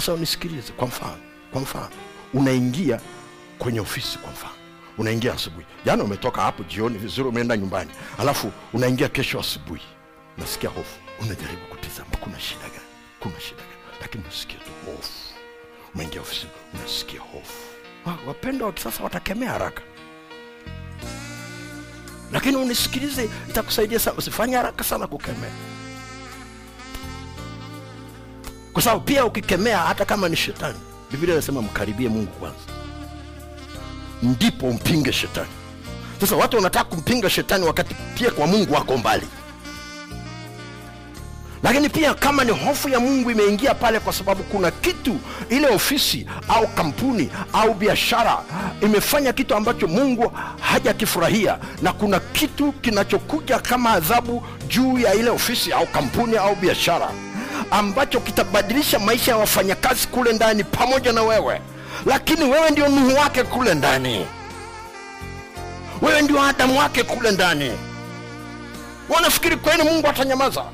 sasa unisikilize kwa mfano kwa mfano unaingia kwenye ofisi kwa mfano. Unaingia asubuhi. Jana umetoka hapo jioni vizuri umeenda nyumbani. Alafu unaingia kesho asubuhi. Unasikia hofu. Unajaribu kutizama. Kuna shida gani? Kuna shida gani? Lakini unasikia tu hofu. Umeingia ofisini unasikia hofu. Wapendwa wa kisasa watakemea haraka. Lakini unisikilize itakusaidia sana. Usifanye haraka sana kukemea kwa sababu pia ukikemea hata kama ni shetani biblia inasema mkaribie mungu kwanza. Ndipo mpinge shetani. Sasa watu wanataka kumpinga shetani wakati pia kwa mungu wako mbali. Lakini pia kama ni hofu ya mungu imeingia pale kwa sababu kuna kitu ile ofisi au kampuni au biashara imefanya kitu ambacho mungu hajakifurahia na kuna kitu kinachokuja kama adhabu juu ya ile ofisi au kampuni au biashara ambacho kitabadilisha maisha ya wafanyakazi kule ndani pamoja na wewe. Lakini wewe ndio nuhu wake kule ndani. Wewe ndio adamu wake kule ndani. Wanafikiri kweli mungu atanyamaza?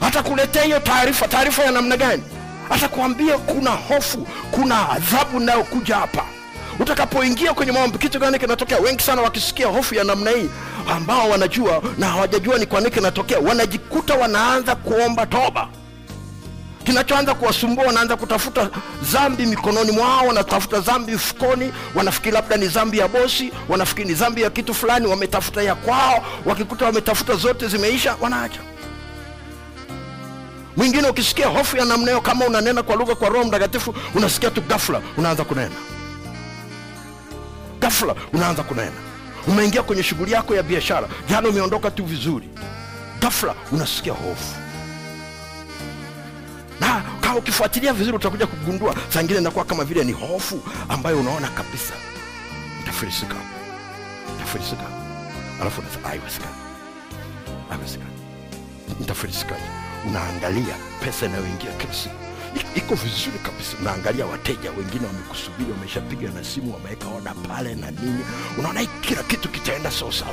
Atakuletea hiyo taarifa. Taarifa ya namna gani? Atakuambia kuna hofu kuna adhabu inayokuja hapa. Utakapoingia kwenye maombi kitu gani kinatokea? Wengi sana wakisikia hofu ya namna hii ambao wanajua na hawajajua ni kwa nini kinatokea. Wanajikuta wanaanza kuomba toba kinachoanza kuwasumbua wanaanza kutafuta zambi mikononi mwao wanatafuta zambi mfukoni wanafikiri labda ni zambi ya bosi wanafikiri ni zambi ya kitu fulani wametafuta ya kwao. Wakikuta wametafuta zote zimeisha wanaacha. Mwingine ukisikia hofu ya namna hiyo kama unanena kwa lugha kwa roho mtakatifu unasikia tu gafla unaanza kunena. Gafla unaanza kunena. Umeingia kwenye shughuli yako ya biashara jana umeondoka tu vizuri. Gafla unasikia hofu na ukifuatilia vizuri utakuja kugundua saa ingine inakuwa kama vile ni hofu ambayo unaona kabisa. Utafirisika utafirisika alafu unasema haiwezekani. Haiwezekani. Nitafirisikaje unaangalia pesa inayoingia kila iko vizuri kabisa. Unaangalia wateja wengine wamekusubiri wameshapiga na simu wameweka oda pale na nini. Unaona kila kitu kitaenda sawasawa.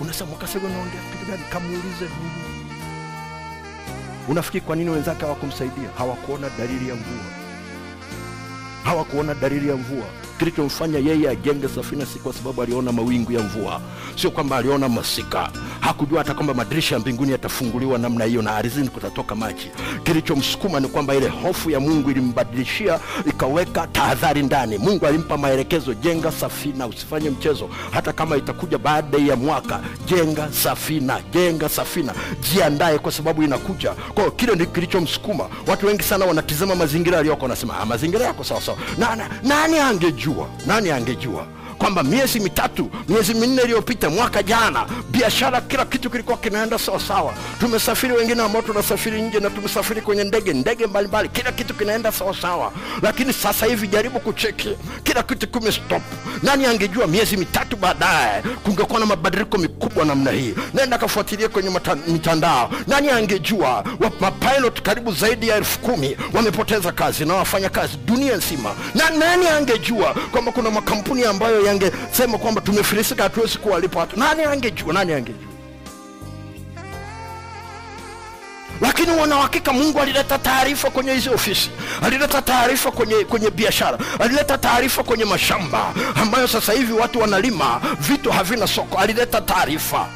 Unasema mwakasego naongea kitu gani? Kamuulize mungu unafikiri kwa nini wenzake hawakumsaidia? Hawakuona dalili ya mvua. Hawakuona dalili ya mvua kilichomfanya yeye ajenge safina si kwa sababu aliona mawingu ya mvua. Sio kwamba aliona masika. Hakujua hata kwamba madirisha ya mbinguni yatafunguliwa namna hiyo na ardhini kutatoka maji. Kilichomsukuma ni kwamba ile hofu ya mungu ilimbadilishia ikaweka tahadhari ndani. Mungu alimpa maelekezo jenga safina usifanye mchezo. Hata kama itakuja baada ya mwaka jenga safina jenga safina. Jiandae kwa sababu inakuja. Kwao kile ndi kilichomsukuma. Watu wengi sana wanatizama mazingira aliyoko wanasema "Ah, mazingira yako sawasawa na, na, nani angejua nani angejua kwamba miezi mitatu miezi minne iliyopita mwaka jana biashara kila kitu kilikuwa kinaenda sawasawa. Tumesafiri wengine ambao tunasafiri nje na tumesafiri kwenye ndege ndege mbalimbali kila kitu kinaenda sawasawa. Lakini sasa hivi jaribu kucheki kila kitu kumestop nani angejua miezi mitatu baadaye kungekuwa na mabadiliko mikubwa namna hii? Nenda kafuatilia kwenye mitandao. Nani angejua mapilot karibu zaidi ya elfu kumi wamepoteza kazi na wafanya kazi dunia nzima. Na nani angejua kwamba kuna makampuni ambayo yangesema kwamba tumefilisika hatuwezi kuwalipa watu nani angejua? Nani angejua? Lakini wanahakika mungu alileta taarifa kwenye hizi ofisi alileta taarifa kwenye, kwenye biashara alileta taarifa kwenye mashamba ambayo sasa hivi watu wanalima vitu havina soko. Alileta taarifa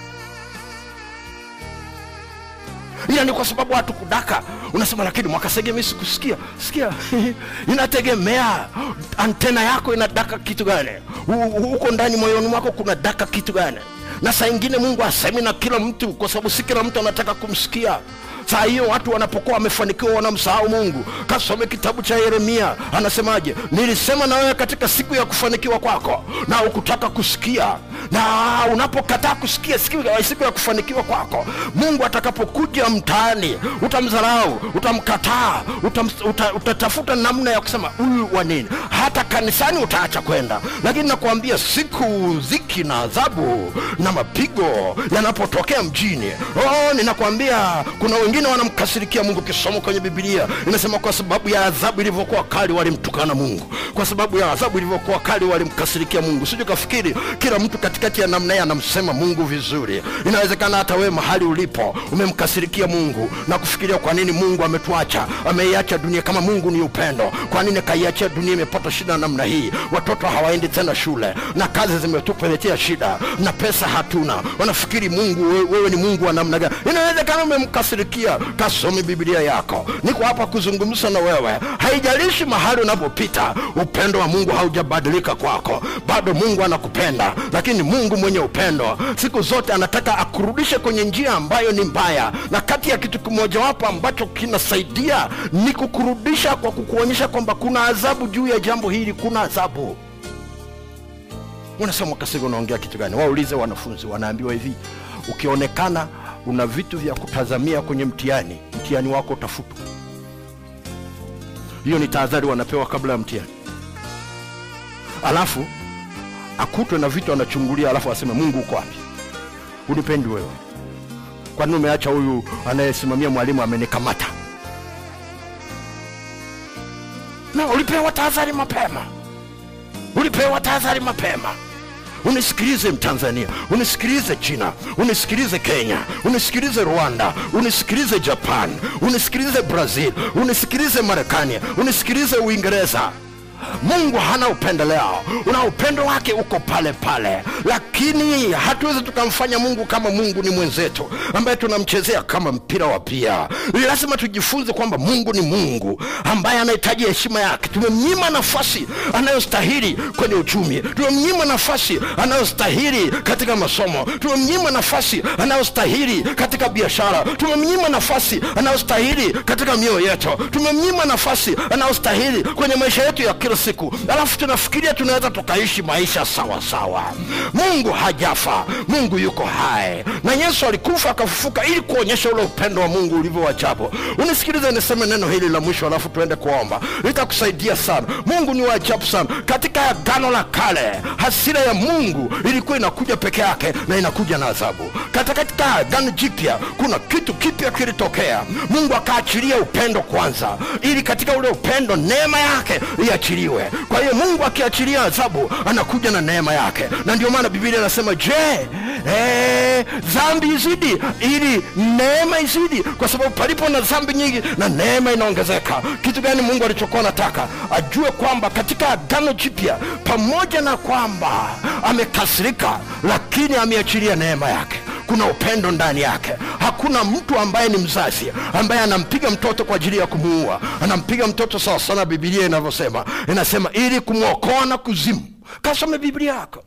ila ni kwa sababu watu kudaka unasema lakini mwakasege mi sikusikia. Sikia. Inategemea. Antena yako inadaka kitu gani? Huko ndani moyoni mwako kuna daka kitu gani? Na saa ingine mungu asemi na kila mtu kwa sababu si kila mtu anataka kumsikia saa hiyo watu wanapokuwa wamefanikiwa wanamsahau mungu. Kasome kitabu cha yeremia anasemaje? Nilisema na wewe katika siku ya kufanikiwa kwako na ukutaka kusikia. Na unapokataa kusikia siku ya kufanikiwa kwako mungu atakapokuja mtaani utamdharau utamkataa utam, uta, utatafuta namna ya kusema huyu wa nini? Hata kanisani utaacha kwenda. Lakini nakuambia siku ziki na adhabu na mapigo yanapotokea mjini. Oh, ninakwambia kuna wengine wanamkasirikia mungu Kisomo kwenye bibilia inasema kwa sababu ya adhabu ilivyokuwa kali walimtukana mungu. Kwa sababu ya adhabu ilivyokuwa kali walimkasirikia mungu. Siju kafikiri kila mtu katikati ya namna anamsema mungu vizuri. Inawezekana hata wewe mahali ulipo umemkasirikia mungu na kufikiria kwa nini mungu ametuacha ameiacha dunia kama mungu ni upendo. Kwa nini kaiachia dunia imepata shida namna hii. Watoto hawaendi tena shule na kazi zimetupeletea shida na pesa hatuna. Wanafikiri mungu wewe ni mungu wa namna gani? Inawezekana umemkasirikia. Kasome biblia yako. Niko hapa kuzungumza na wewe. Haijalishi mahali unapopita upendo wa mungu haujabadilika kwako. Bado mungu anakupenda lakini mungu mwenye upendo siku zote anataka akurudishe kwenye njia ambayo ni mbaya. Na kati ya kitu kimojawapo ambacho kinasaidia ni kukurudisha kwa kukuonyesha kwamba kuna adhabu juu ya jambo hili kuna adhabu. Unasema kasiri unaongea kitu gani? Waulize wanafunzi wanaambiwa hivi ukionekana una vitu vya kutazamia kwenye mtihani mtihani wako utafutwa. Hiyo ni tahadhari wanapewa kabla ya mtihani. Alafu akutwe na vitu anachungulia alafu aseme mungu uko wapi? Unipendi wewe. Kwani umeacha huyu anayesimamia mwalimu amenikamata na ulipewa tahadhari mapema. Ulipewa tahadhari mapema. Unisikilize mtanzania unisikilize china unisikilize kenya unisikilize rwanda unisikilize japan unisikilize brazil unisikilize marekani unisikilize uingereza mungu hana upendeleo una upendo wake uko pale pale. Lakini hatuwezi tukamfanya mungu kama mungu ni mwenzetu ambaye tunamchezea kama mpira wa pia. Lazima tujifunze kwamba mungu ni mungu ambaye anahitaji heshima yake. Tumemnyima nafasi anayostahili kwenye uchumi. Tumemnyima nafasi anayostahili katika masomo. Tumemnyima nafasi anayostahili katika biashara. Tumemnyima nafasi anayostahili katika mioyo yetu. Tumemnyima nafasi anayostahili kwenye maisha yetu ya kila siku. Alafu tunafikiria tunaweza tukaishi maisha sawa sawa. Mungu hajafa. Mungu yuko hai. Na yesu alikufa akafufuka ili kuonyesha ule upendo wa mungu ulivyo wajabu unisikilize niseme neno hili la mwisho alafu tuende kuomba. Litakusaidia sana. Mungu ni waajabu sana. Katika agano la kale hasira ya mungu ilikuwa inakuja peke yake na inakuja na adhabu. Katika agano jipya kuna kitu kipya kilitokea. Mungu akaachilia upendo kwanza ili katika ule upendo neema yake iachiliwe kwa hiyo mungu akiachilia adhabu anakuja na neema yake. Na ndio maana biblia inasema je eh, dhambi izidi ili neema izidi? Kwa sababu palipo na dhambi nyingi na neema inaongezeka. Kitu gani mungu alichokuwa anataka? Ajue kwamba katika agano jipya pamoja na kwamba amekasirika lakini ameachilia neema yake kuna upendo ndani yake. Hakuna mtu ambaye ni mzazi ambaye anampiga mtoto kwa ajili ya kumuua. Anampiga mtoto sawa sana Biblia inavyosema. Inasema ili kumwokoa na kuzimu. Kasome biblia yako